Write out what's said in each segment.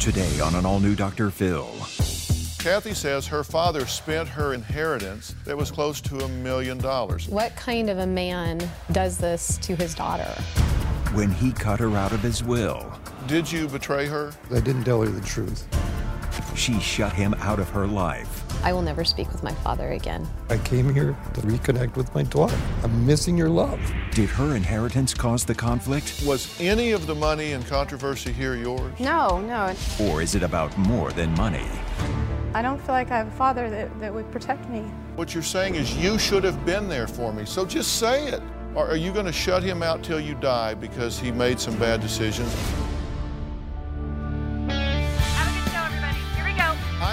Today on an all new Dr. Phil. Kathy says her father spent her inheritance that was close to a million dollars. What kind of a man does this to his daughter? When he cut her out of his will, Did you betray her? I didn't tell her the truth. she shut him out of her life. I will never speak with my father again. I came here to reconnect with my daughter. I'm missing your love. Did her inheritance cause the conflict? Was any of the money and controversy here yours? No, no. Or is it about more than money? I don't feel like I have a father that, that would protect me. What you're saying is you should have been there for me, so just say it. Or are you going to shut him out till you die because he made some bad decisions?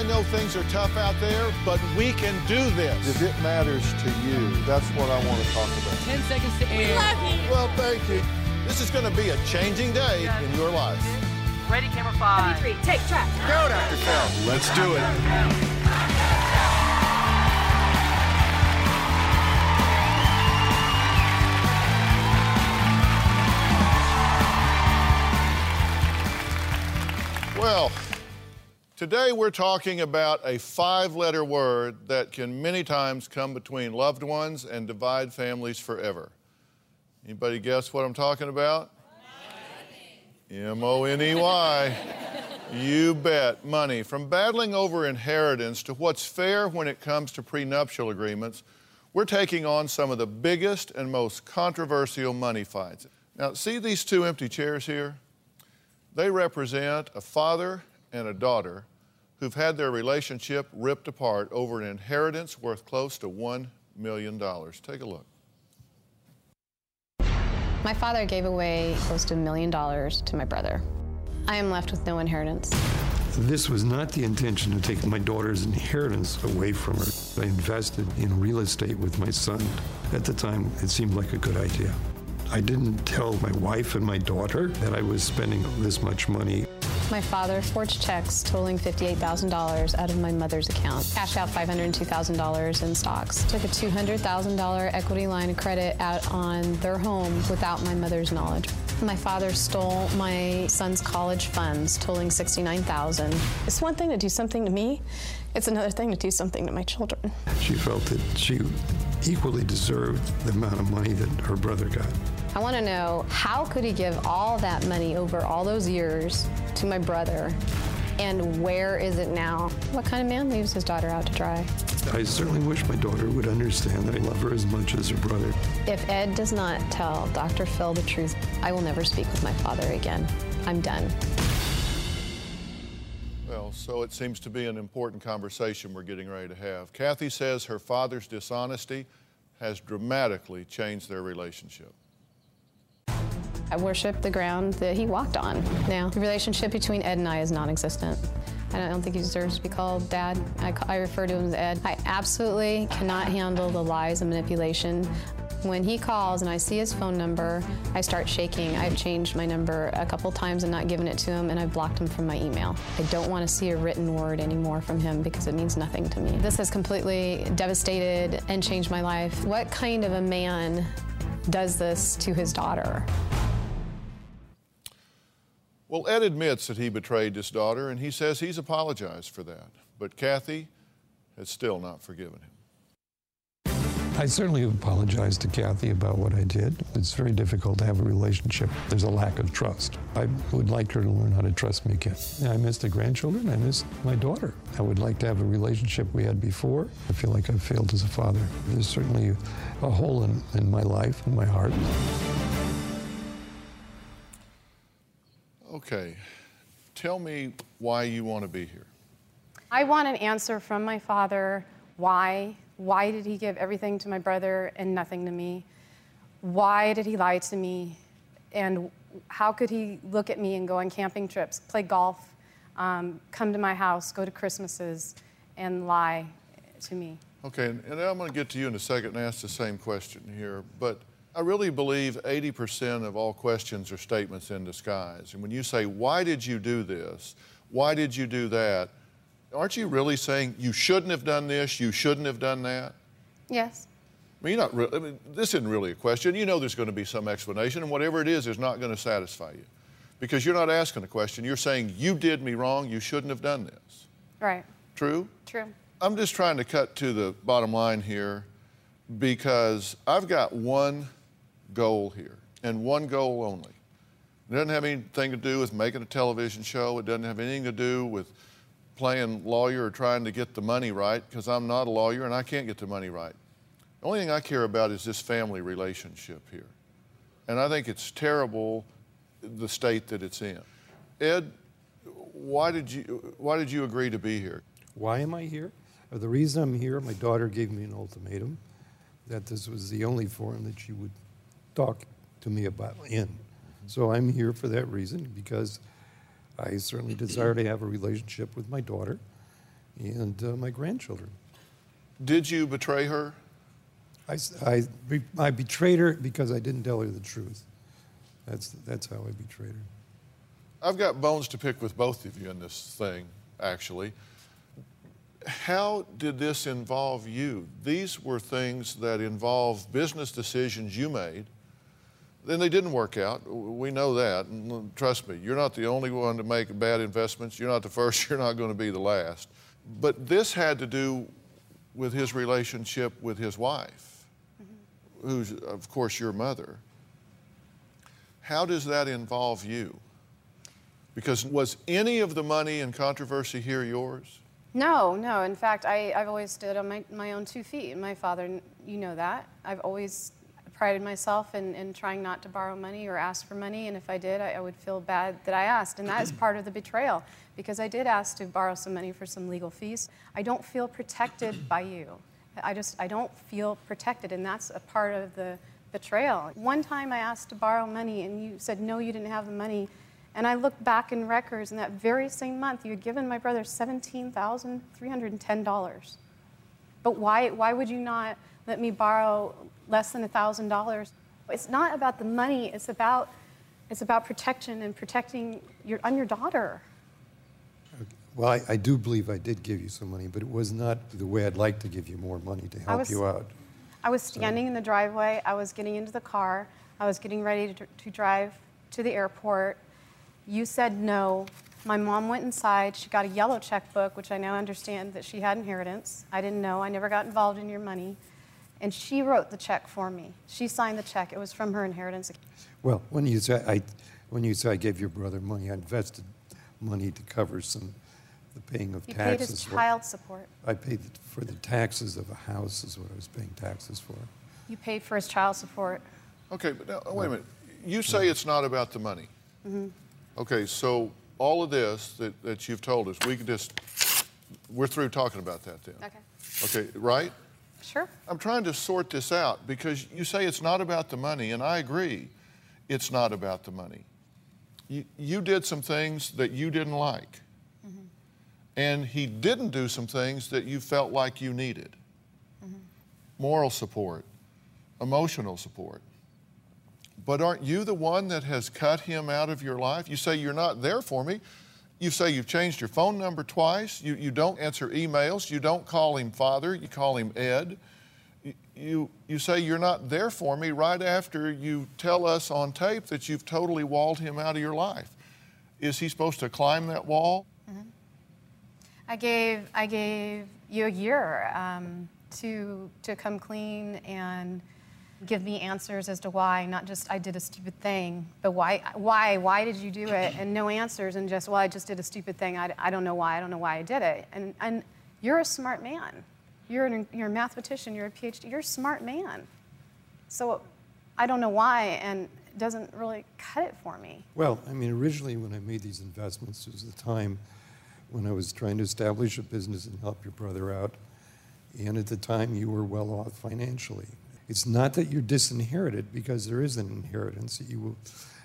I know things are tough out there, but we can do this. If it matters to you, that's what I want to talk about. 10 seconds to air. Well, thank you. This is going to be a changing day in your life. Ready, camera five. Three, take track. Go, Dr. Phil. Let's do it. Well, today we're talking about a five letter word that can many times come between loved ones and divide families forever. Anybody guess what I'm talking about? M O N E Y. You bet. Money. From battling over inheritance to what's fair when it comes to prenuptial agreements, we're taking on some of the biggest and most controversial money fights. Now, see these two empty chairs here? They represent a father and a daughter who've had their relationship ripped apart over an inheritance worth close to $1 million. Take a look. My father gave away close to a million dollars to my brother. I am left with no inheritance. This was not the intention to take my daughter's inheritance away from her. I invested in real estate with my son. At the time, it seemed like a good idea. I didn't tell my wife and my daughter that I was spending this much money. My father forged checks totaling $58,000 out of my mother's account, cashed out $502,000 in stocks, took a $200,000 equity line of credit out on their home without my mother's knowledge. My father stole my son's college funds, totaling 69,000. It's one thing to do something to me, it's another thing to do something to my children. She felt that she equally deserved the amount of money that her brother got. I want to know how could he give all that money over all those years to my brother? And where is it now? What kind of man leaves his daughter out to dry? I certainly wish my daughter would understand that I love her as much as her brother. If Ed does not tell Dr. Phil the truth, I will never speak with my father again. I'm done. Well, so it seems to be an important conversation we're getting ready to have. Kathy says her father's dishonesty has dramatically changed their relationship. I worship the ground that he walked on. Now, the relationship between Ed and I is non existent. I don't think he deserves to be called dad. I, I refer to him as Ed. I absolutely cannot handle the lies and manipulation. When he calls and I see his phone number, I start shaking. I've changed my number a couple times and not given it to him, and I've blocked him from my email. I don't want to see a written word anymore from him because it means nothing to me. This has completely devastated and changed my life. What kind of a man does this to his daughter? Well, Ed admits that he betrayed his daughter, and he says he's apologized for that. But Kathy has still not forgiven him. I certainly apologize to Kathy about what I did. It's very difficult to have a relationship. There's a lack of trust. I would like her to learn how to trust me again. I miss the grandchildren. I miss my daughter. I would like to have a relationship we had before. I feel like I've failed as a father. There's certainly a hole in, in my life and my heart. Okay, tell me why you want to be here. I want an answer from my father. Why? Why did he give everything to my brother and nothing to me? Why did he lie to me? And how could he look at me and go on camping trips, play golf, um, come to my house, go to Christmases, and lie to me? Okay, and, and I'm going to get to you in a second and ask the same question here, but I really believe 80% of all questions are statements in disguise. And when you say, Why did you do this? Why did you do that? Aren't you really saying you shouldn't have done this, you shouldn't have done that? Yes. I mean, you're not really, I mean, this isn't really a question. You know there's going to be some explanation, and whatever it is is not going to satisfy you. Because you're not asking a question. You're saying, You did me wrong, you shouldn't have done this. Right. True? True. I'm just trying to cut to the bottom line here because I've got one goal here and one goal only. It doesn't have anything to do with making a television show. It doesn't have anything to do with playing lawyer or trying to get the money right because I'm not a lawyer and I can't get the money right. The only thing I care about is this family relationship here. And I think it's terrible the state that it's in. Ed, why did you, why did you agree to be here? Why am I here? The reason I'm here, my daughter gave me an ultimatum that this was the only forum that she would talk to me about in. So I'm here for that reason because I certainly desire to have a relationship with my daughter and uh, my grandchildren. Did you betray her? I, I I betrayed her because I didn't tell her the truth. That's, that's how I betrayed her. I've got bones to pick with both of you in this thing, actually. How did this involve you? These were things that involve business decisions you made. Then they didn't work out. We know that. And trust me, you're not the only one to make bad investments. You're not the first, you're not going to be the last. But this had to do with his relationship with his wife, mm-hmm. who's, of course, your mother. How does that involve you? Because was any of the money and controversy here yours? No, no. In fact, I, I've always stood on my, my own two feet. My father, you know that. I've always prided myself in, in trying not to borrow money or ask for money. And if I did, I, I would feel bad that I asked. And that is part of the betrayal because I did ask to borrow some money for some legal fees. I don't feel protected by you. I just, I don't feel protected. And that's a part of the betrayal. One time I asked to borrow money and you said, no, you didn't have the money. And I looked back in records, and that very same month, you had given my brother $17,310. But why, why would you not let me borrow less than $1,000? It's not about the money, it's about, it's about protection and protecting your, on your daughter. Uh, well, I, I do believe I did give you some money, but it was not the way I'd like to give you more money to help was- you out. I was standing in the driveway, I was getting into the car, I was getting ready to, to drive to the airport. You said no. My mom went inside. She got a yellow checkbook, which I now understand that she had inheritance. I didn't know. I never got involved in your money. And she wrote the check for me. She signed the check. It was from her inheritance. Well, when you say I, when you say I gave your brother money, I invested money to cover some the paying of taxes. You paid his child support. I paid for the taxes of a house is what I was paying taxes for. You paid for his child support. Okay, but now, wait a minute. You say it's not about the money. Mm-hmm. Okay, so all of this that, that you've told us, we can just, we're through talking about that then. Okay. Okay, right? Sure. I'm trying to sort this out because you say it's not about the money, and I agree, it's not about the money. You, you did some things that you didn't like, mm-hmm. and he didn't do some things that you felt like you needed mm-hmm. moral support, emotional support. But aren't you the one that has cut him out of your life? You say you're not there for me. You say you've changed your phone number twice. You, you don't answer emails. You don't call him father. You call him Ed. You, you, you say you're not there for me right after you tell us on tape that you've totally walled him out of your life. Is he supposed to climb that wall? I gave I gave you a year um, to to come clean and give me answers as to why, not just I did a stupid thing, but why why why did you do it, and no answers, and just well I just did a stupid thing. I, I don't know why. I don't know why I did it. And and you're a smart man. You're an, you're a mathematician. You're a PhD. You're a smart man. So I don't know why, and doesn't really cut it for me. Well, I mean, originally when I made these investments, it was the time when I was trying to establish a business and help your brother out. And at the time, you were well off financially. It's not that you're disinherited, because there is an inheritance. That you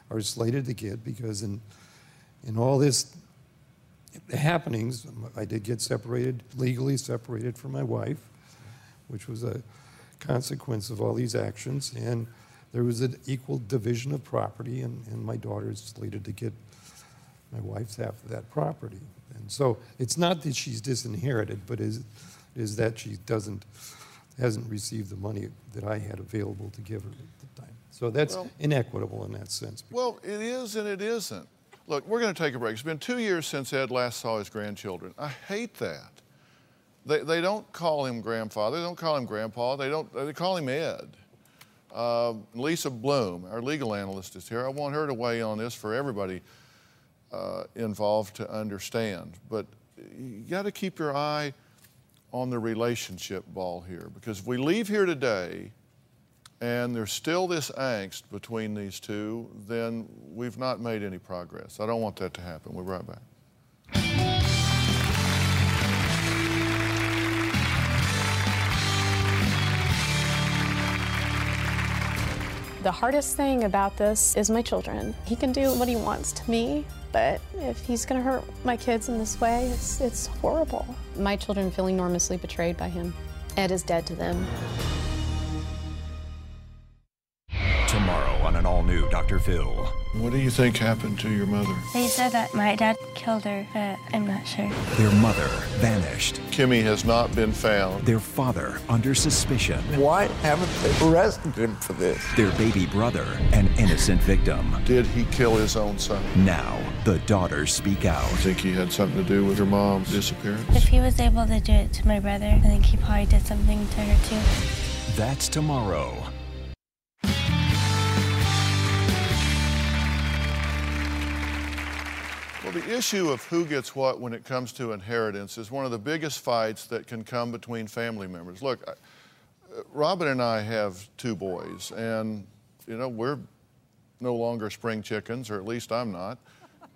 are slated to get because in, in all this happenings, um, I did get separated, legally separated from my wife, which was a consequence of all these actions. And there was an equal division of property, and, and my daughter is slated to get my wife's half of that property. And so it's not that she's disinherited, but is, is that she doesn't, hasn't received the money that I had available to give her at the time. So that's Well- inequitable in that sense. Well, it is and it isn't. Look, we're going to take a break. It's been two years since Ed last saw his grandchildren. I hate that. They, they don't call him grandfather. They don't call him grandpa. They don't. They call him Ed. Uh, Lisa Bloom, our legal analyst, is here. I want her to weigh on this for everybody uh, involved to understand. But you got to keep your eye on the relationship ball here because if we leave here today and there's still this angst between these two, then we've not made any progress. I don't want that to happen. We'll be right back. The hardest thing about this is my children. He can do what he wants to me, but if he's going to hurt my kids in this way, it's, it's horrible. My children feel enormously betrayed by him. Ed is dead to them. Tomorrow on an all new Dr. Phil. What do you think happened to your mother? They said that my dad killed her, but I'm not sure. Their mother vanished. Kimmy has not been found. Their father under suspicion. Why haven't they arrested him for this? Their baby brother an innocent victim. Did he kill his own son? Now the daughters speak out. I think he had something to do with her mom's disappearance. If he was able to do it to my brother, I think he probably did something to her too. That's tomorrow. Well, the issue of who gets what when it comes to inheritance is one of the biggest fights that can come between family members. Look, I- uh, Robin and I have two boys, and you know we're no longer spring chickens, or at least I'm not.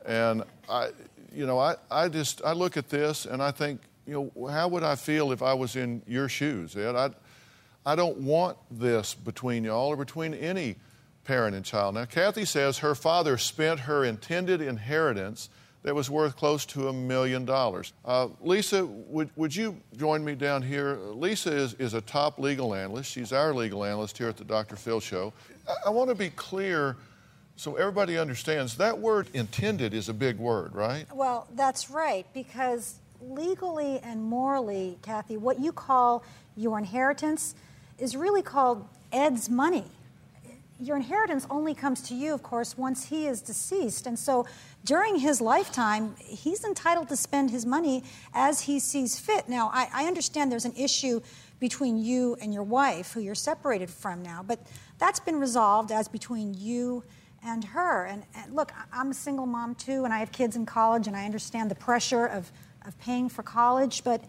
And I, you know, I, I just I look at this and I think, you know, how would I feel if I was in your shoes, Ed? I, I don't want this between y'all or between any parent and child. Now, Kathy says her father spent her intended inheritance that was worth close to a million dollars. Uh, Lisa, would, would you join me down here? Lisa is, is a top legal analyst. She's our legal analyst here at the Dr. Phil Show. I, I want to be clear so everybody understands that word intended is a big word, right? Well, that's right, because legally and morally, Kathy, what you call your inheritance is really called Ed's money. Your inheritance only comes to you, of course, once he is deceased. And so during his lifetime, he's entitled to spend his money as he sees fit. Now, I, I understand there's an issue between you and your wife, who you're separated from now, but that's been resolved as between you and her. And, and look, I- I'm a single mom too, and I have kids in college, and I understand the pressure of, of paying for college, but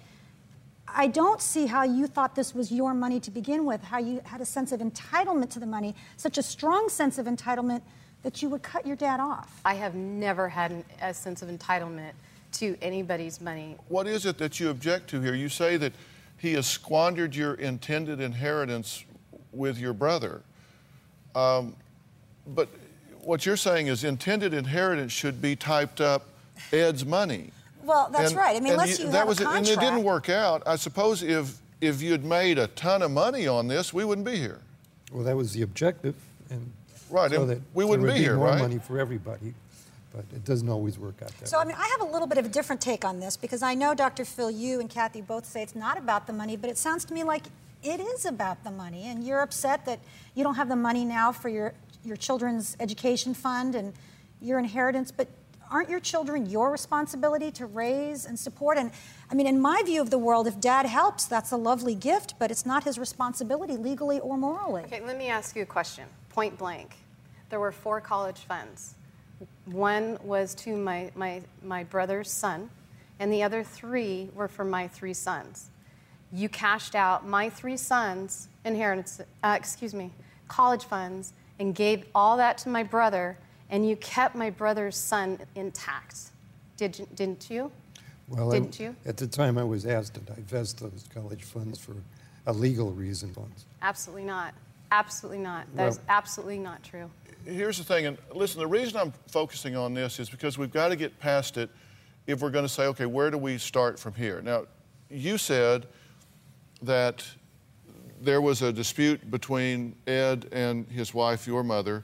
I don't see how you thought this was your money to begin with, how you had a sense of entitlement to the money, such a strong sense of entitlement that you would cut your dad off. I have never had an, a sense of entitlement to anybody's money. What is it that you object to here? You say that he has squandered your intended inheritance with your brother. Um, but what you're saying is intended inheritance should be typed up Ed's money. Well, that's And- right. I mean, unless you, that have was a it. And it didn't work out. I suppose if if you'd made a ton of money on this, we wouldn't be here. Well, that was the objective, and Right, so and that we there wouldn't would be here, more right? money for everybody, but it doesn't always work out that So, way. I mean, I have a little bit of a different take on this because I know, Dr. Phil, you and Kathy both say it's not about the money, but it sounds to me like it is about the money. And you're upset that you don't have the money now for your, your children's education fund and your inheritance, but aren't your children your responsibility to raise and support? And I mean, in my view of the world, if dad helps, that's a lovely gift, but it's not his responsibility legally or morally. Okay, let me ask you a question, point blank. There were four college funds. One was to my, my, my brother's son, and the other three were for my three sons. You cashed out my three sons' inheritance, uh, excuse me, college funds, and gave all that to my brother, and you kept my brother's son intact. Did you, didn't you? Well, Didn't you? At the time, I was asked to divest those college funds for a legal reason. Funds. Absolutely not. Absolutely not. That is Well- absolutely not true. here's the thing, and listen, the reason I'm focusing on this is because we've got to get past it if we're going to say, okay, where do we start from here? Now, you said that there was a dispute between Ed and his wife, your mother,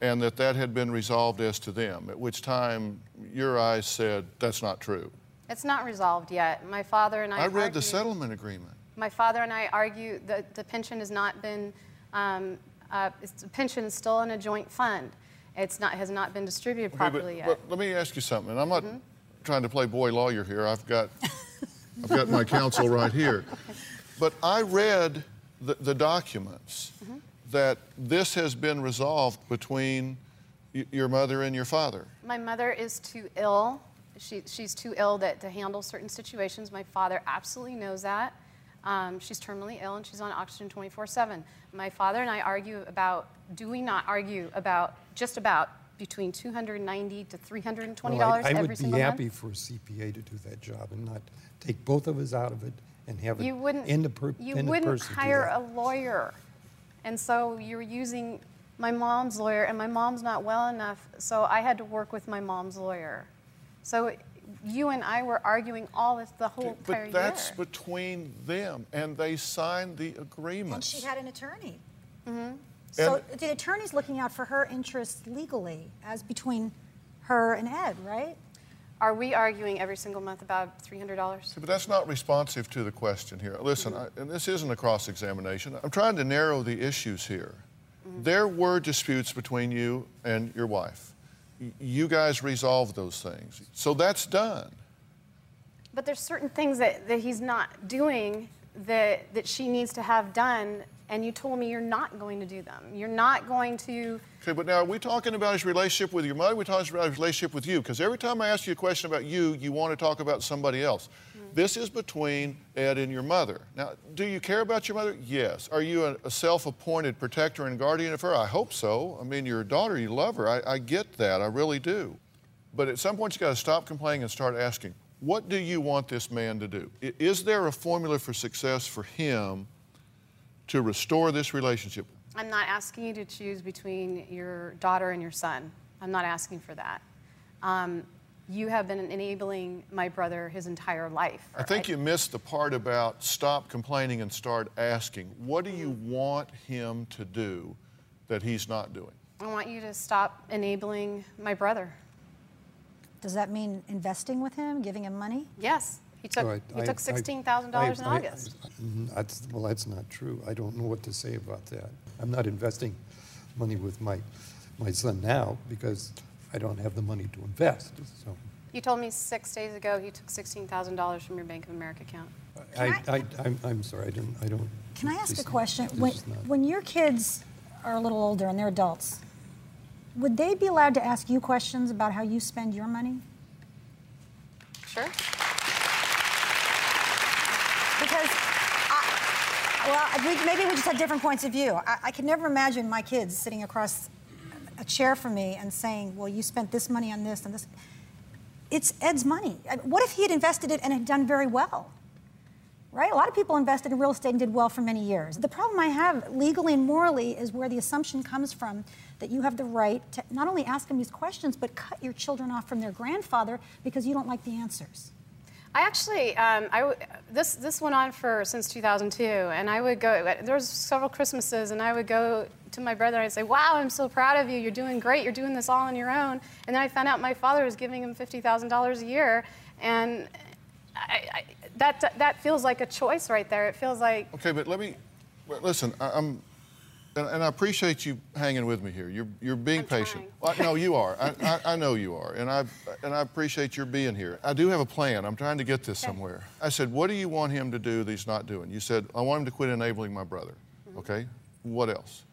and that that had been resolved as to them, at which time your eyes said, that's not true. It's not resolved yet. My father and I. I read argued- the settlement agreement. My father and I argue that the pension has not been, um, uh, it's, the pension is still in a joint fund. It's not, has not been distributed Okay, but- properly yet. but let me ask you something, and I'm not trying to play boy lawyer here. I've got, I've got my counsel right here. But I read the, the documents that this has been resolved between y- your mother and your father. My mother is too ill. She, she's too ill that, to handle certain situations. My father absolutely knows that. Um, she's terminally ill and she's on oxygen 24 7. My father and I argue about, do we not argue about, just about, between 290 to $320 Well, I, I every would be happy month? for a CPA to do that job and not take both of us out of it and have You wouldn't, independent you wouldn't do hire a lawyer. And so you're using my mom's lawyer, and my mom's not well enough, so I had to work with my mom's lawyer. So you and I were arguing all this the whole entire But that's between them, and they signed the agreement. And she had an attorney. Mm-hmm. So the attorney's looking out for her interests legally as between her and Ed, right? Are we arguing every single month about $300? See, But that's not responsive to the question here. Listen, mm-hmm. I, and this isn't a cross examination. I'm trying to narrow the issues here. Mm-hmm. There were disputes between you and your wife. You guys resolved those things. So that's done. But there's certain things that, that he's not doing that, that she needs to have done, and you told me you're not going to do them. You're not going to. Okay, but now are we talking about his relationship with your mother? We're talking about his relationship with you. Because every time I ask you a question about you, you want to talk about somebody else. Mm-hmm. This is between Ed and your mother. Now, do you care about your mother? Yes. Are you a, a self-appointed protector and guardian of her? I hope so. I mean, your daughter, you love her. I, I get that. I really do. But at some point, you got to stop complaining and start asking, what do you want this man to do? Is there a formula for success for him to restore this relationship? I'm not asking you to choose between your daughter and your son. I'm not asking for that. Um, you have been enabling my brother his entire life. I think you missed the part about stop complaining and start asking. What do you want him to do that he's not doing? I want you to stop enabling my brother. Does that mean investing with him, giving him money? Yes. He took, All right, he I- took $16,000 in I- August. Mm, That's, well, that's not true. I don't know what to say about that. I'm not investing money with my, my son now because I don't have the money to invest. So You told me six days ago he took $16,000 from your Bank of America account. I, I, I'm, I'm sorry, I didn't, I don't. Can I ask a question? this When, is not- when your kids are a little older and they're adults, would they be allowed to ask you questions about how you spend your money? Sure. Because, I, well, we, maybe we just have different points of view. I, I could never imagine my kids sitting across a chair from me and saying, "Well, you spent this money on this and this." It's Ed's money. What if he had invested it and had done very well? Right? A lot of people invested in real estate and did well for many years. The problem I have legally and morally is where the assumption comes from that you have the right to not only ask them these questions, but cut your children off from their grandfather because you don't like the answers. I actually, um, I w- this this went on for since 2002, and I would go. There was several Christmases, and I would go to my brother and I'd say, "Wow, I'm so proud of you. You're doing great. You're doing this all on your own." And then I found out my father was giving him fifty thousand dollars a year, and I, I, that that feels like a choice right there. It feels like Okay, but let me listen. I, I'm, and, and I appreciate you hanging with me here. You're you're being I'm patient. Well, no, you are. I, I, I know you are, and I and I appreciate your being here. I do have a plan. I'm trying to get this somewhere. I said, what do you want him to do that he's not doing? You said, I want him to quit enabling my brother. Mm-hmm. Okay. What else?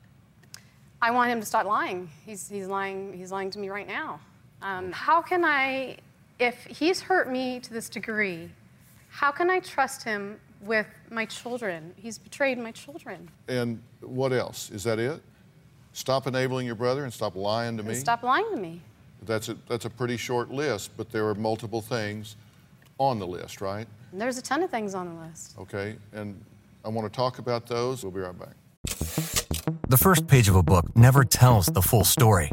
I want him to stop lying. He's, he's lying. He's lying to me right now. Um, how can I, if he's hurt me to this degree, how can I trust him with my children? He's betrayed my children. And what else? Is that it? Stop enabling your brother and stop lying to me. Stop lying to me. That's a, that's a pretty short list, but there are multiple things on the list, right? And there's a ton of things on the list. Okay, and I want to talk about those. We'll be right back. The first page of a book never tells the full story.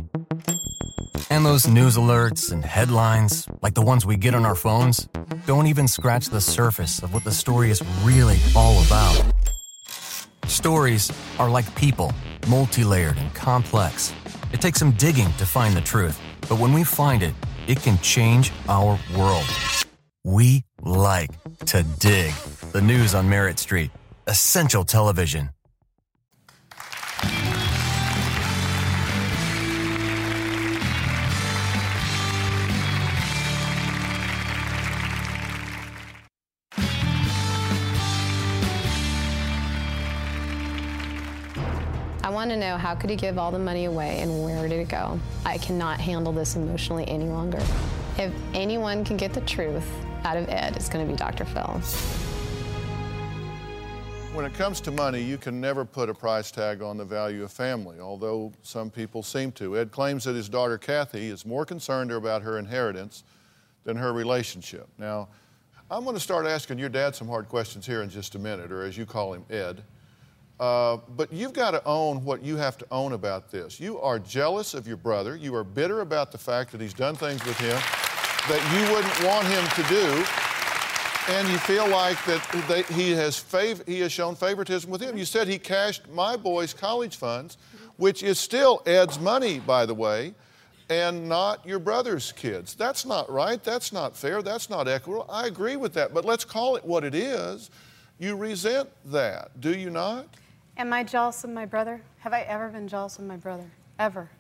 And those news alerts and headlines, like the ones we get on our phones, don't even scratch the surface of what the story is really all about. Stories are like people, multi layered and complex. It takes some digging to find the truth, but when we find it, it can change our world. We like to dig. The news on Merit Street. Essential television. Want to know how could he give all the money away and where did it go? I cannot handle this emotionally any longer. If anyone can get the truth out of Ed, it's going to be Dr. Phil. When it comes to money, you can never put a price tag on the value of family, although some people seem to. Ed claims that his daughter Kathy is more concerned about her inheritance than her relationship. Now, I'm going to start asking your dad some hard questions here in just a minute, or as you call him, Ed. Uh, but you've got to own what you have to own about this. You are jealous of your brother. You are bitter about the fact that he's done things with him that you wouldn't want him to do. And you feel like that they, he, has fav- he has shown favoritism with him. You said he cashed my boy's college funds, which is still Ed's money, by the way, and not your brother's kids. That's not right. That's not fair. That's not equitable. I agree with that. But let's call it what it is. You resent that, do you not? Am I jealous of my brother? Have I ever been jealous of my brother? Ever?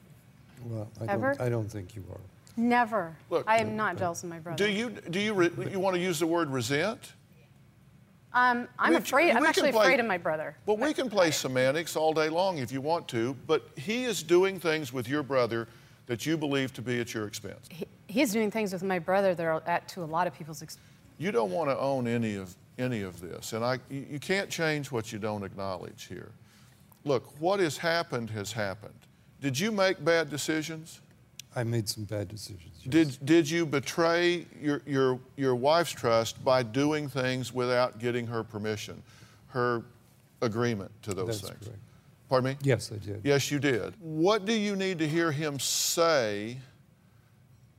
Well, I Ever? don't, I don't think you are. Never. Look, I am not jealous of my brother. Do you do you re- you want to use the word resent? Um, I'm We- afraid. I'm actually play- afraid of my brother. Well, we can play semantics all day long if you want to, but he is doing things with your brother that you believe to be at your expense. He, he's doing things with my brother that are at to a lot of people's expense. You don't want to own any of any of this, and I you you can't change what you don't acknowledge here. Look, what has happened has happened. Did you make bad decisions? I made some bad decisions. yes. Did, did you betray your, your, your wife's trust by doing things without getting her permission, her agreement to those That's things? correct. Pardon me? Yes, I did. Yes, you did. What do you need to hear him say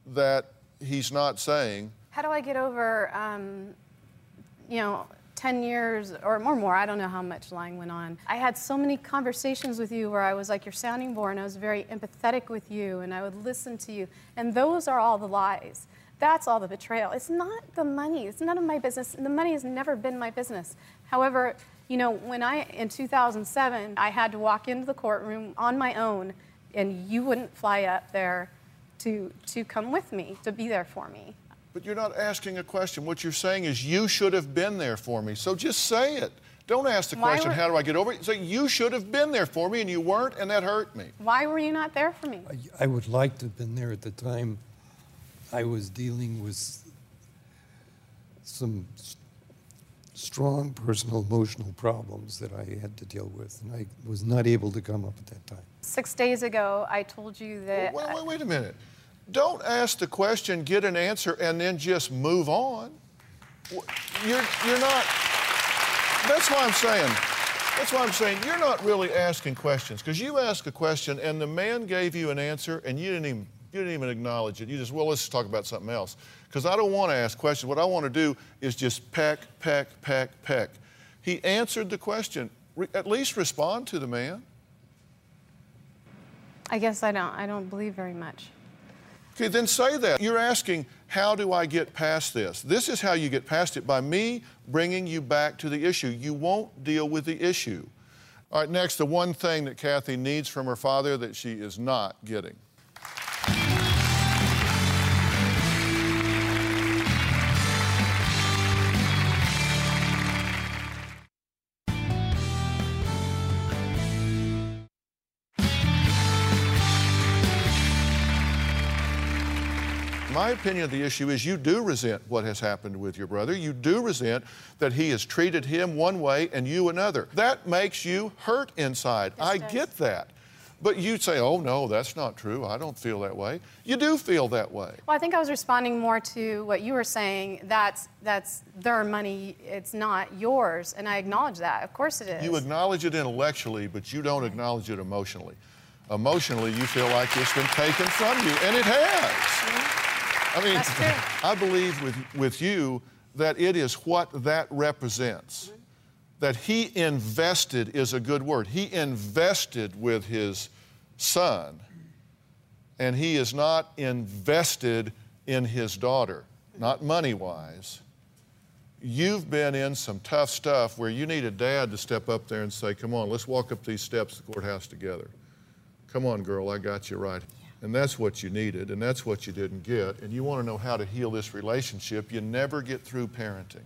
that he's not saying? How do I get over, um, you know, 10 years or more, more? I don't know how much lying went on. I had so many conversations with you where I was like your sounding board and I was very empathetic with you and I would listen to you. And those are all the lies. That's all the betrayal. It's not the money. It's none of my business. The money has never been my business. However, you know, when I, in 2007, I had to walk into the courtroom on my own and you wouldn't fly up there to, to come with me, to be there for me. But you're not asking a question. What you're saying is, you should have been there for me. So just say it. Don't ask the Why question, were- how do I get over it? Say, you should have been there for me, and you weren't, and that hurt me. Why were you not there for me? I would like to have been there at the time. I was dealing with some s- strong personal emotional problems that I had to deal with, and I was not able to come up at that time. Six days ago, I told you that. Wait, wait, wait a minute. Don't ask the question, get an answer, and then just move on. You're, you're not. That's why I'm saying. That's why I'm saying you're not really asking questions because you ask a question and the man gave you an answer and you didn't even you didn't even acknowledge it. You just well let's talk about something else because I don't want to ask questions. What I want to do is just peck, peck, peck, peck. He answered the question. Re- at least respond to the man. I guess I don't. I don't believe very much. Okay, then say that. You're asking, how do I get past this? This is how you get past it by me bringing you back to the issue. You won't deal with the issue. All right, next, the one thing that Kathy needs from her father that she is not getting. My opinion of the issue is you do resent what has happened with your brother. You do resent that he has treated him one way and you another. That makes you hurt inside. I get that. But you say, oh, no, that's not true. I don't feel that way. You do feel that way. Well, I think I was responding more to what you were saying. That's, that's their money, it's not yours. And I acknowledge that. Of course it is. You acknowledge it intellectually, but you don't acknowledge it emotionally. Emotionally, you feel like it's been taken from you, and it has. Mm-hmm. I mean, I believe with, with you that it is what that represents. That he invested is a good word. He invested with his son, and he is not invested in his daughter, not money wise. You've been in some tough stuff where you need a dad to step up there and say, Come on, let's walk up these steps to the courthouse together. Come on, girl, I got you right. And that's what you needed, and that's what you didn't get. And you want to know how to heal this relationship. You never get through parenting.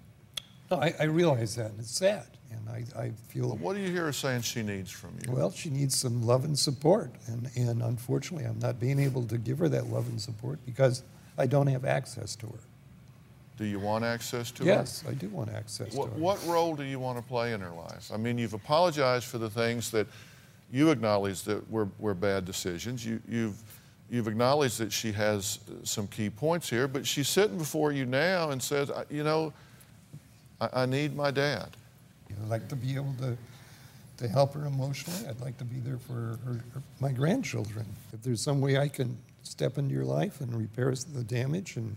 No, I, I realize that, and it's sad. And I, I feel. But what do you hear her saying she needs from you? Well, she needs some love and support. And, and unfortunately, I'm not being able to give her that love and support because I don't have access to her. Do you want access to her? Yes, I do want access What, to her. what role do you want to play in her life? I mean, you've apologized for the things that you acknowledge that were, were bad decisions. You, you've, you've acknowledged that she has some key points here, but she's sitting before you now and says, you know, I, I need my dad. I'd like to be able to, to help her emotionally. I'd like to be there for her, her, my grandchildren. If there's some way I can step into your life and repair the damage and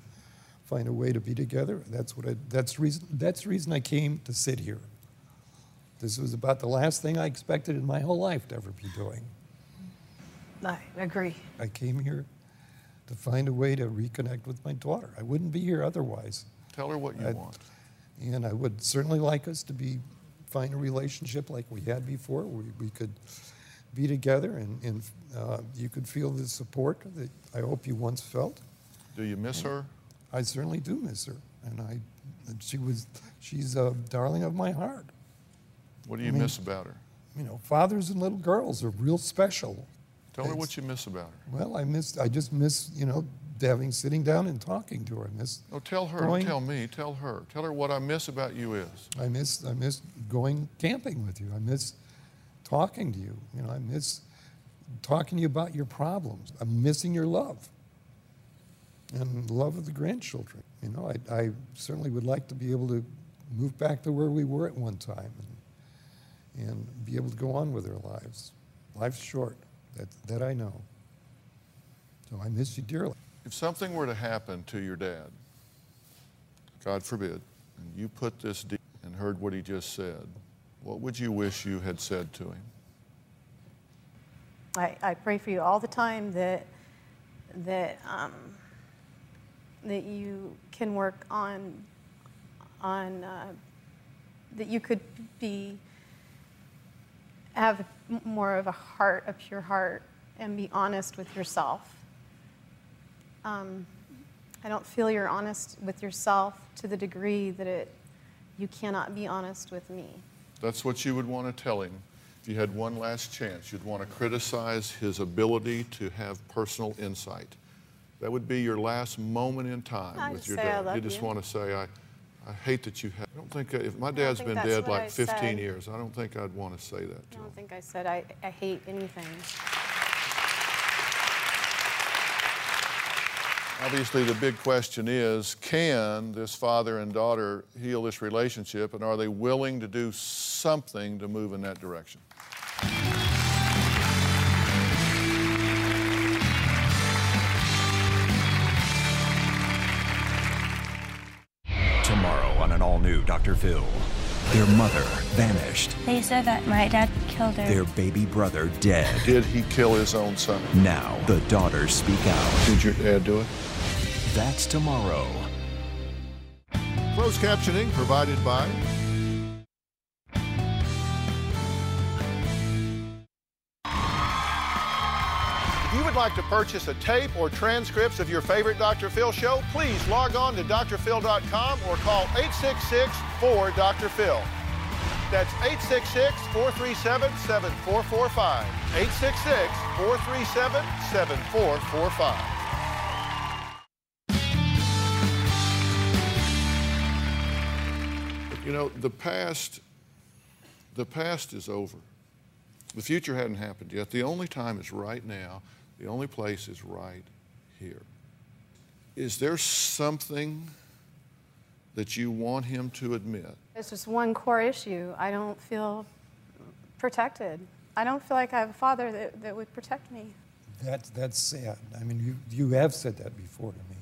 find a way to be together, that's what I, that's reason that's the reason I came to sit here. This was about the last thing I expected in my whole life to ever be doing. I agree. I came here to find a way to reconnect with my daughter. I wouldn't be here otherwise. Tell her what you I'd- want. And I would certainly like us to be find a relationship like we had before, where we could be together and, and uh, you could feel the support that I hope you once felt. Do you miss her? I certainly do miss her, and I, and she was, she's a darling of my heart. What do you I mean, miss about her? You know, fathers and little girls are real special. Tell her what you miss about her. Well, I miss, I just miss, you know, having sitting down and talking to her. I miss. No, tell her. going- tell me. Tell her. Tell her what I miss about you is. I miss I miss going camping with you. I miss talking to you. You know, I miss talking to you about your problems. I'm missing your love and love of the grandchildren. You know, I, I certainly would like to be able to move back to where we were at one time and, and be able to go on with our lives. Life's short. That, that I know. So I miss you dearly. If something were to happen to your dad, God forbid, and you put this deep and heard what he just said, what would you wish you had said to him? I, I pray for you all the time that that um, that you can work on on uh, that you could be have more of a heart, a pure heart, and be honest with yourself. Um, I don't feel you're honest with yourself to the degree that it you cannot be honest with me. That's what you would want to tell him. If you had one last chance, you'd want to criticize his ability to have personal insight. That would be your last moment in time I with your dad. you just you." want to say, I, I hate that you have. I don't think, uh, if my dad's been dead like I 15 said. years, I don't think I'd want to say that I don't think I said I, I hate anything. Obviously, the big question is can this father and daughter heal this relationship, and are they willing to do something to move in that direction? Dr. Phil. Their mother vanished. They said that my dad killed her. Their baby brother dead. Did he kill his own son? Now the daughters speak out. Did your dad do it? That's tomorrow. Closed captioning provided by like to purchase a tape or transcripts of your favorite Dr. Phil show, please log on to drphil.com or call 866-4-DR-PHIL. That's 866-437-7445. 866-437-7445. You know, the past, the past is over. The future hadn't happened yet. The only time is right now. The only place is right here. Is there something that you want him to admit? It's just one core issue. I don't feel protected. I don't feel like I have a father that, that would protect me. That's, that's sad. I mean, you, you have said that before to me.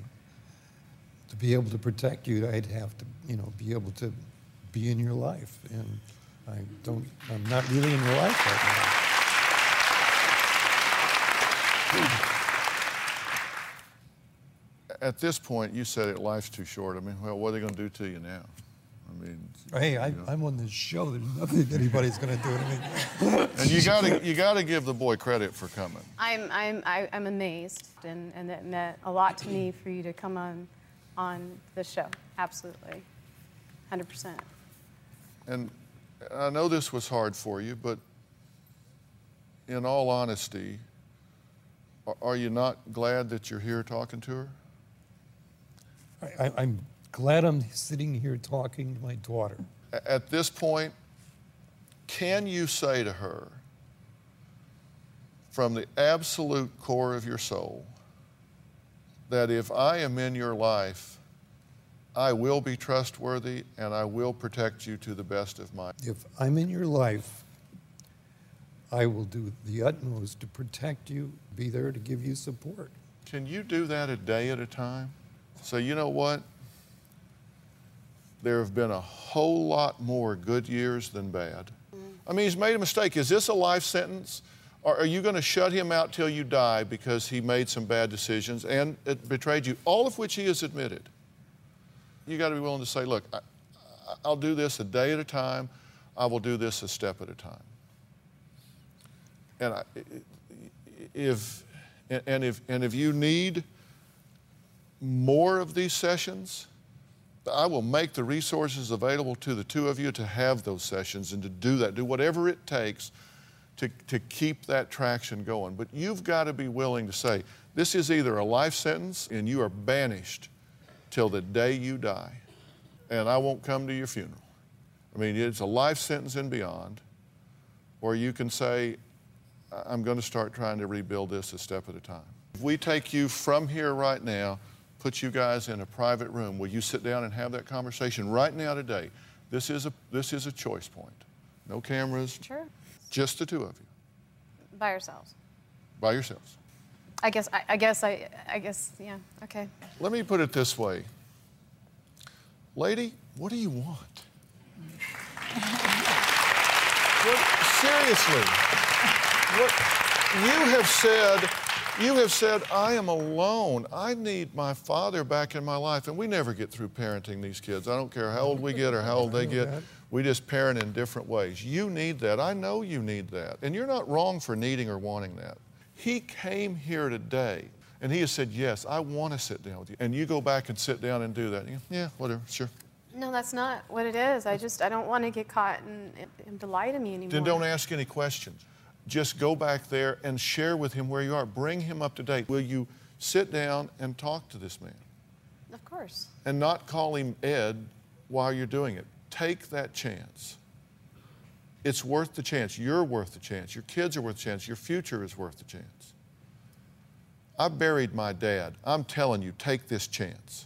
To be able to protect you, I'd have to, you know, be able to be in your life. And I don't, I'm not really in your life right now. At this point, you said it, life's too short. I mean, well, what are they going to do to you now? I mean, hey, I, am on this show. There's nothing anybody's going to do to me. and you got to you got to give the boy credit for coming. I'm I'm I, am i am amazed, and and it meant a lot to me for you to come on on the show. Absolutely, hundred percent. And I know this was hard for you, but in all honesty, are you not glad that you're here talking to her? I, I'm glad I'm sitting here talking to my daughter. At this point, can you say to her, from the absolute core of your soul, that if I am in your life, I will be trustworthy and I will protect you to the best of my. If I'm in your life, I will do the utmost to protect you, be there to give you support. Can you do that a day at a time? Say, you know what? there have been a whole lot more good years than bad. I mean, he's made a mistake. Is this a life sentence? Or are you going to shut him out till you die because he made some bad decisions and it betrayed you, all of which he has admitted? You got to be willing to say, look, I, I'll do this a day at a time. I will do this a step at a time. And I, if and if and if you need more of these sessions, I will make the resources available to the two of you to have those sessions and to do that, do whatever it takes to, to keep that traction going. But you've got to be willing to say, this is either a life sentence and you are banished till the day you die, and I won't come to your funeral. I mean, it's a life sentence and beyond. Or you can say, I'm going to start trying to rebuild this a step at a time. If we take you from here right now, put you guys in a private room. Will you sit down and have that conversation right now today? This is a, this is a choice point. No cameras. Sure. Just the two of you. By yourselves. By yourselves. I guess, I, I guess, I, I guess, yeah, okay. Let me put it this way. Lady, what do you want? what, seriously, what you have said you have said, I am alone. I need my father back in my life. And we never get through parenting these kids. I don't care how old we get or how old they get. We just parent in different ways. You need that. I know you need that. And you're not wrong for needing or wanting that. He came here today and he has said, Yes, I want to sit down with you. And you go back and sit down and do that. You, yeah, whatever, sure. No, that's not what it is. I just, I don't want to get caught in, in, in lie to me anymore. Then don't ask any questions just go back there and share with him where you are. Bring him up to date. Will you sit down and talk to this man? Of course. And not call him Ed while you're doing it. Take that chance. It's worth the chance. You're worth the chance. Your kids are worth the chance. Your future is worth the chance. I buried my dad. I'm telling you, take this chance.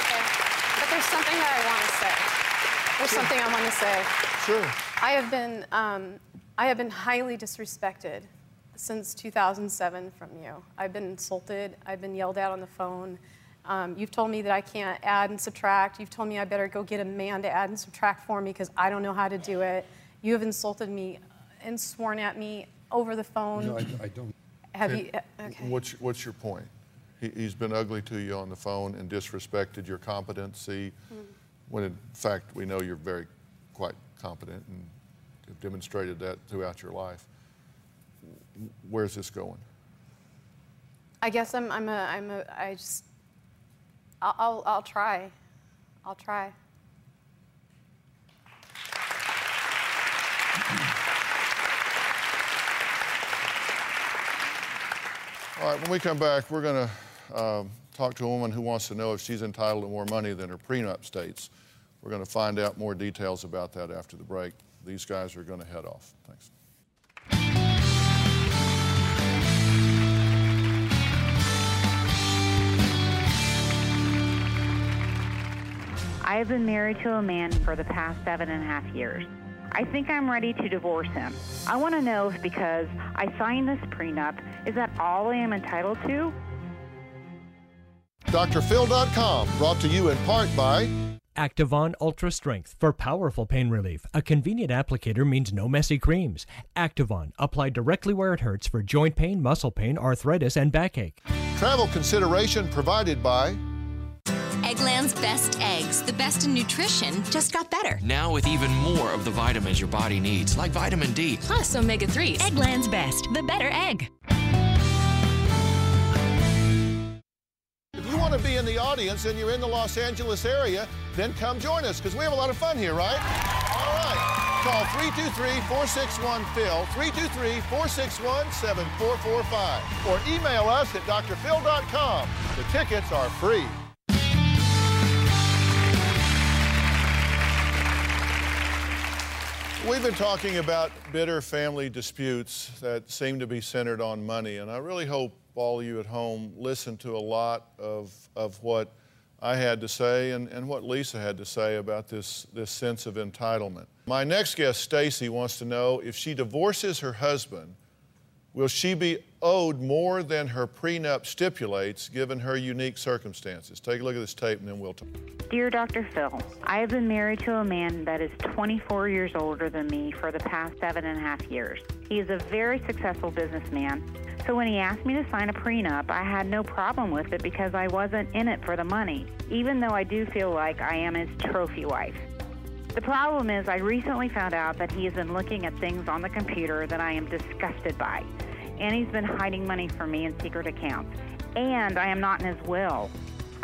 Okay. But there's something that I want to say. There's sure. something I want to say. Sure. I have been, um, I have been highly disrespected since 2007 from you. I've been insulted. I've been yelled at on the phone. Um, you've told me that I can't add and subtract. You've told me I better go get a man to add and subtract for me because I don't know how to do it. You have insulted me and sworn at me over the phone. No, I, I don't. Have and you? Uh, okay. What's, what's your point? He, has been ugly to you on the phone and disrespected your competency, mm. When in fact we know you're very quite competent and have demonstrated that throughout your life. Where's this going? I guess I'm, I'm a, I'm a, I just, I'll, I'll, I'll try. I'll try. All right, when we come back, we're going to uh, talk to a woman who wants to know if she's entitled to more money than her prenup states. We're going to find out more details about that after the break. these guys are going to head off. Thanks. I have been married to a man for the past seven and a half years. I think I'm ready to divorce him. I want to know if because I signed this prenup, is that all I am entitled to? DrPhil.com, brought to you in part by Activon Ultra Strength for powerful pain relief. A convenient applicator means no messy creams. Activon, applied directly where it hurts for joint pain, muscle pain, arthritis, and backache. Travel consideration provided by Eggland's Best Eggs, the best in nutrition, just got better. Now with even more of the vitamins your body needs, like vitamin D. Plus omega 3s. Eggland's Best, the better egg. To be in the audience and you're in the Los Angeles area, then come join us because we have a lot of fun here, right? All right. Call 323-461-PHIL, 323-461-7445, or email us at drphil.com. The tickets are free. We've been talking about bitter family disputes that seem to be centered on money, and I really hope all you at home listen to a lot of, of what I had to say and, and what Lisa had to say about this, this sense of entitlement. My next guest, Stacy, wants to know if she divorces her husband, will she be owed more than her prenup stipulates given her unique circumstances? Take a look at this tape and then we'll talk. Dear Dr. Phil, I have been married to a man that is 24 years older than me for the past seven and a half years. He is a very successful businessman. So when he asked me to sign a prenup, I had no problem with it because I wasn't in it for the money, even though I do feel like I am his trophy wife. The problem is, I recently found out that he has been looking at things on the computer that I am disgusted by. And he's been hiding money from me in secret accounts. And I am not in his will.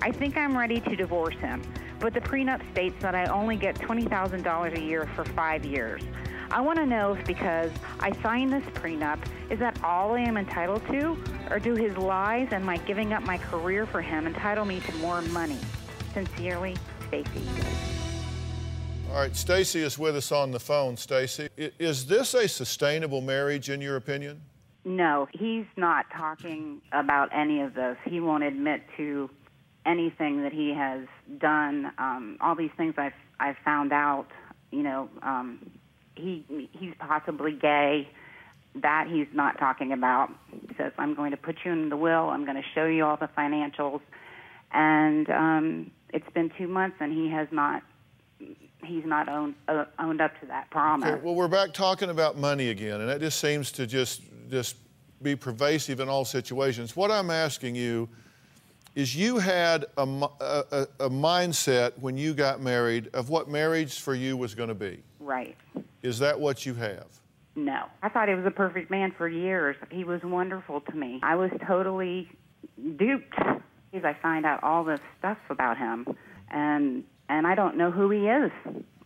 I think I'm ready to divorce him, but the prenup states that I only get $20,000 a year for five years. I want to know if because I signed this prenup, is that all I am entitled to? Or do his lies and my giving up my career for him entitle me to more money? Sincerely, Stacy. All right, Stacy is with us on the phone. Stacy, is this a sustainable marriage in your opinion? No, he's not talking about any of this. He won't admit to anything that he has done. Um, all these things I've I've found out. You know, um, he he's possibly gay. That he's not talking about. He says, "I'm going to put you in the will. I'm going to show you all the financials." And um, it's been two months, and he has not he's not owned uh, owned up to that promise. Okay, well, we're back talking about money again, and that just seems to just just be pervasive in all situations. What I'm asking you is you had a, a, a, mindset when you got married of what marriage for you was going to be. Right. Is that what you have? No. I thought he was a perfect man for years. He was wonderful to me. I was totally duped as I find out all this stuff about him, and and I don't know who he is.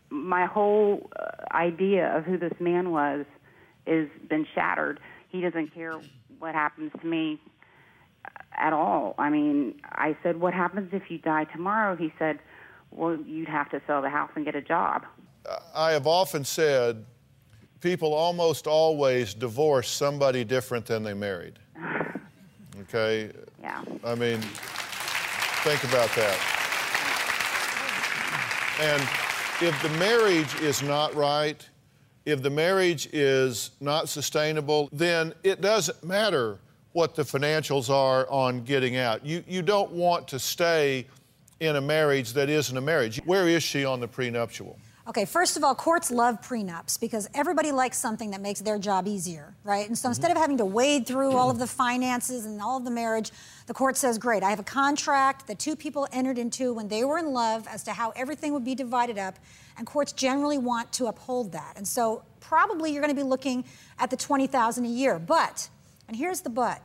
My whole uh, idea of who this man was is been shattered. He doesn't care what happens to me at all. I mean, I said, What happens if you die tomorrow? He said, Well, you'd have to sell the house and get a job. I have often said people almost always divorce somebody different than they married. Okay? Yeah. I mean, think about that. And if the marriage is not right, if the marriage is not sustainable, then it doesn't matter what the financials are on getting out. You, you don't want to stay in a marriage that isn't a marriage. Where is she on the prenuptial? Okay, first of all, courts love prenups because everybody likes something that makes their job easier, right? And so mm-hmm. instead of having to wade through all of the finances and all of the marriage, the court says, great, I have a contract that two people entered into when they were in love as to how everything would be divided up, and courts generally want to uphold that. And so probably you're going to be looking at the 20,000 a year. But and here's the but.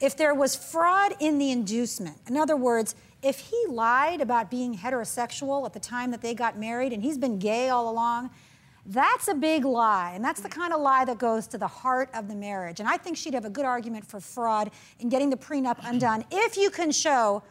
If there was fraud in the inducement, in other words, if he lied about being heterosexual at the time that they got married and he's been gay all along, that's a big lie. And that's the kind of lie that goes to the heart of the marriage. And I think she'd have a good argument for fraud in getting the prenup undone if you can show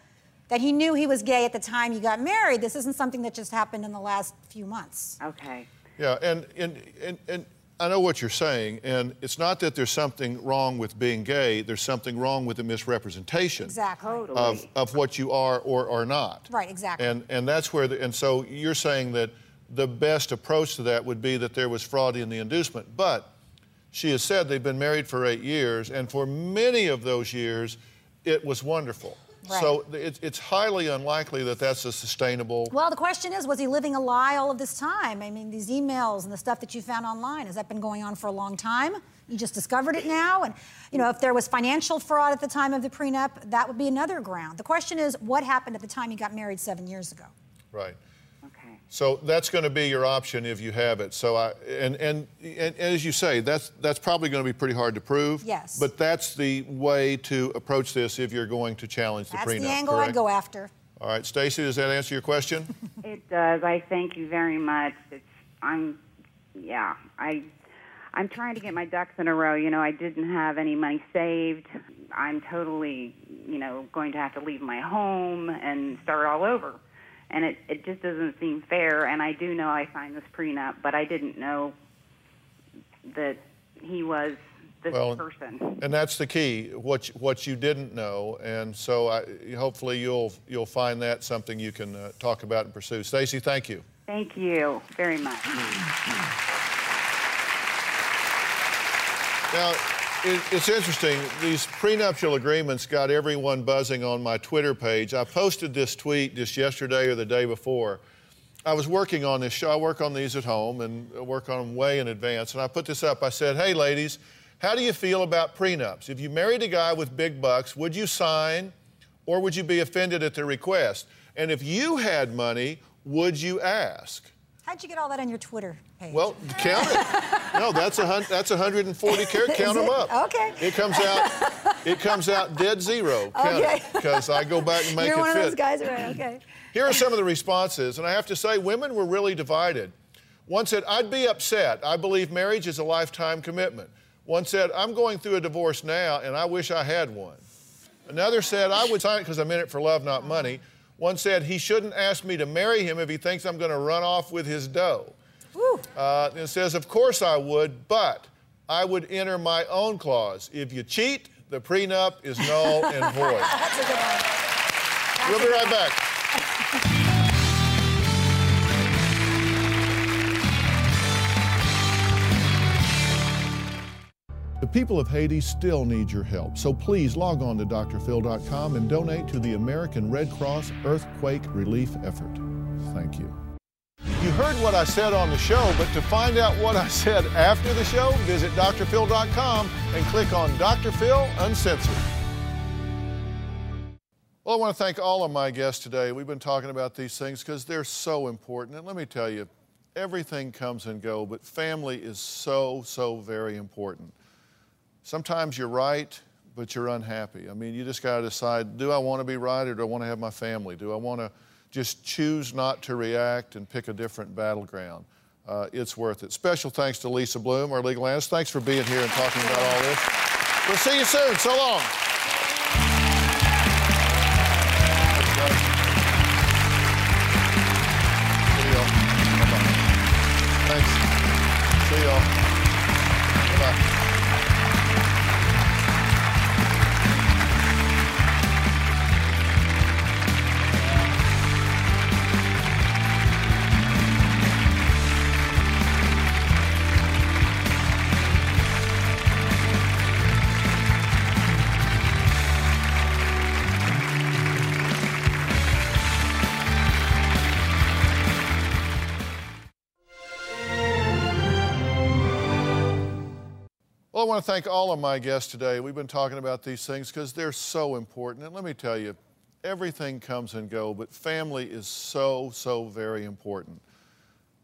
that he knew he was gay at the time you got married. This isn't something that just happened in the last few months. Okay. Yeah, and, and, and, and I know what you're saying, and it's not that there's something wrong with being gay, there's something wrong with the misrepresentation Exactly. of, of what you are or are not. Right, exactly. And, and that's where, the, and so you're saying that the best approach to that would be that there was fraud in the inducement. But she has said they've been married for eight years, and for many of those years, it was wonderful. Right. So it, it's highly unlikely that that's a sustainable. Well, the question is, was he living a lie all of this time? I mean, these emails and the stuff that you found online, has that been going on for a long time? You just discovered it now? And, you know, if there was financial fraud at the time of the prenup, that would be another ground. The question is, what happened at the time he got married seven years ago? Right. So that's going to be your option if you have it. So I and, and and as you say, that's that's probably going to be pretty hard to prove. Yes. But that's the way to approach this if you're going to challenge the That's prenup. the angle correct? I'd go after. All right, Stacy, does that answer your question? It does. I thank you very much. It's I'm yeah, I I'm trying to get my ducks in a row. You know, I didn't have any money saved. I'm totally, you know, going to have to leave my home and start all over. And it, it just doesn't seem fair. And I do know I signed this prenup, but I didn't know that he was this Well, person. And that's the key, what you, what you didn't know, and so I, hopefully you'll you'll find that something you can uh, talk about and pursue. Stacy, thank you. Thank you very much. Now, it's interesting. These prenuptial agreements got everyone buzzing on my Twitter page. I posted this tweet just yesterday or the day before. I was working on this show. I work on these at home and work on them way in advance. And I put this up. I said, hey, ladies, how do you feel about prenups? If you married a guy with big bucks, would you sign or would you be offended at the request? And if you had money, would you ask? How'd you get all that on your Twitter page? Well, count it. No, that's a hun- that's 140 carats. Count them up. Okay. It comes out. It comes out dead zero. Okay. Because I go back and make it. You're it one fit. of those guys, right? Okay. Here are some of the responses, and I have to say, women were really divided. One said, I'd be upset. I believe marriage is a lifetime commitment. One said, I'm going through a divorce now, and I wish I had one. Another said, I would sign it because I'm in it for love, not money. One said, he shouldn't ask me to marry him if he thinks I'm going to run off with his dough. Uh, it says, of course I would, but I would enter my own clause. If you cheat, the prenup is null and void. That's a good one. We'll be right back. people of Haiti still need your help, so please log on to drphil.com and donate to the American Red Cross Earthquake Relief Effort. Thank you. You heard what I said on the show, but to find out what I said after the show, visit drphil.com and click on Dr. Phil Uncensored. Well, I want to thank all of my guests today. We've been talking about these things because they're so important. And let me tell you, everything comes and goes, but family is so, so very important. Sometimes you're right, but you're unhappy. I mean, you just got to decide do I want to be right or do I want to have my family? Do I want to just choose not to react and pick a different battleground? Uh, it's worth it. Special thanks to Lisa Bloom, our legal analyst. Thanks for being here and talking about all this. We'll see you soon. So long. Thanks. See y'all. Bye-bye. I want to thank all of my guests today. We've been talking about these things because they're so important. And let me tell you, everything comes and goes, but family is so, so very important.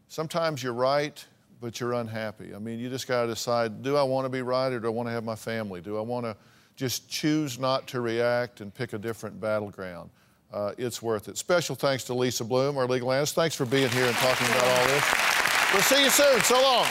Sometimes you're right, but you're unhappy. I mean, you just got to decide do I want to be right or do I want to have my family? Do I want to just choose not to react and pick a different battleground? Uh, it's worth it. Special thanks to Lisa Bloom, our legal analyst. Thanks for being here and talking about all this. We'll see you soon. So long.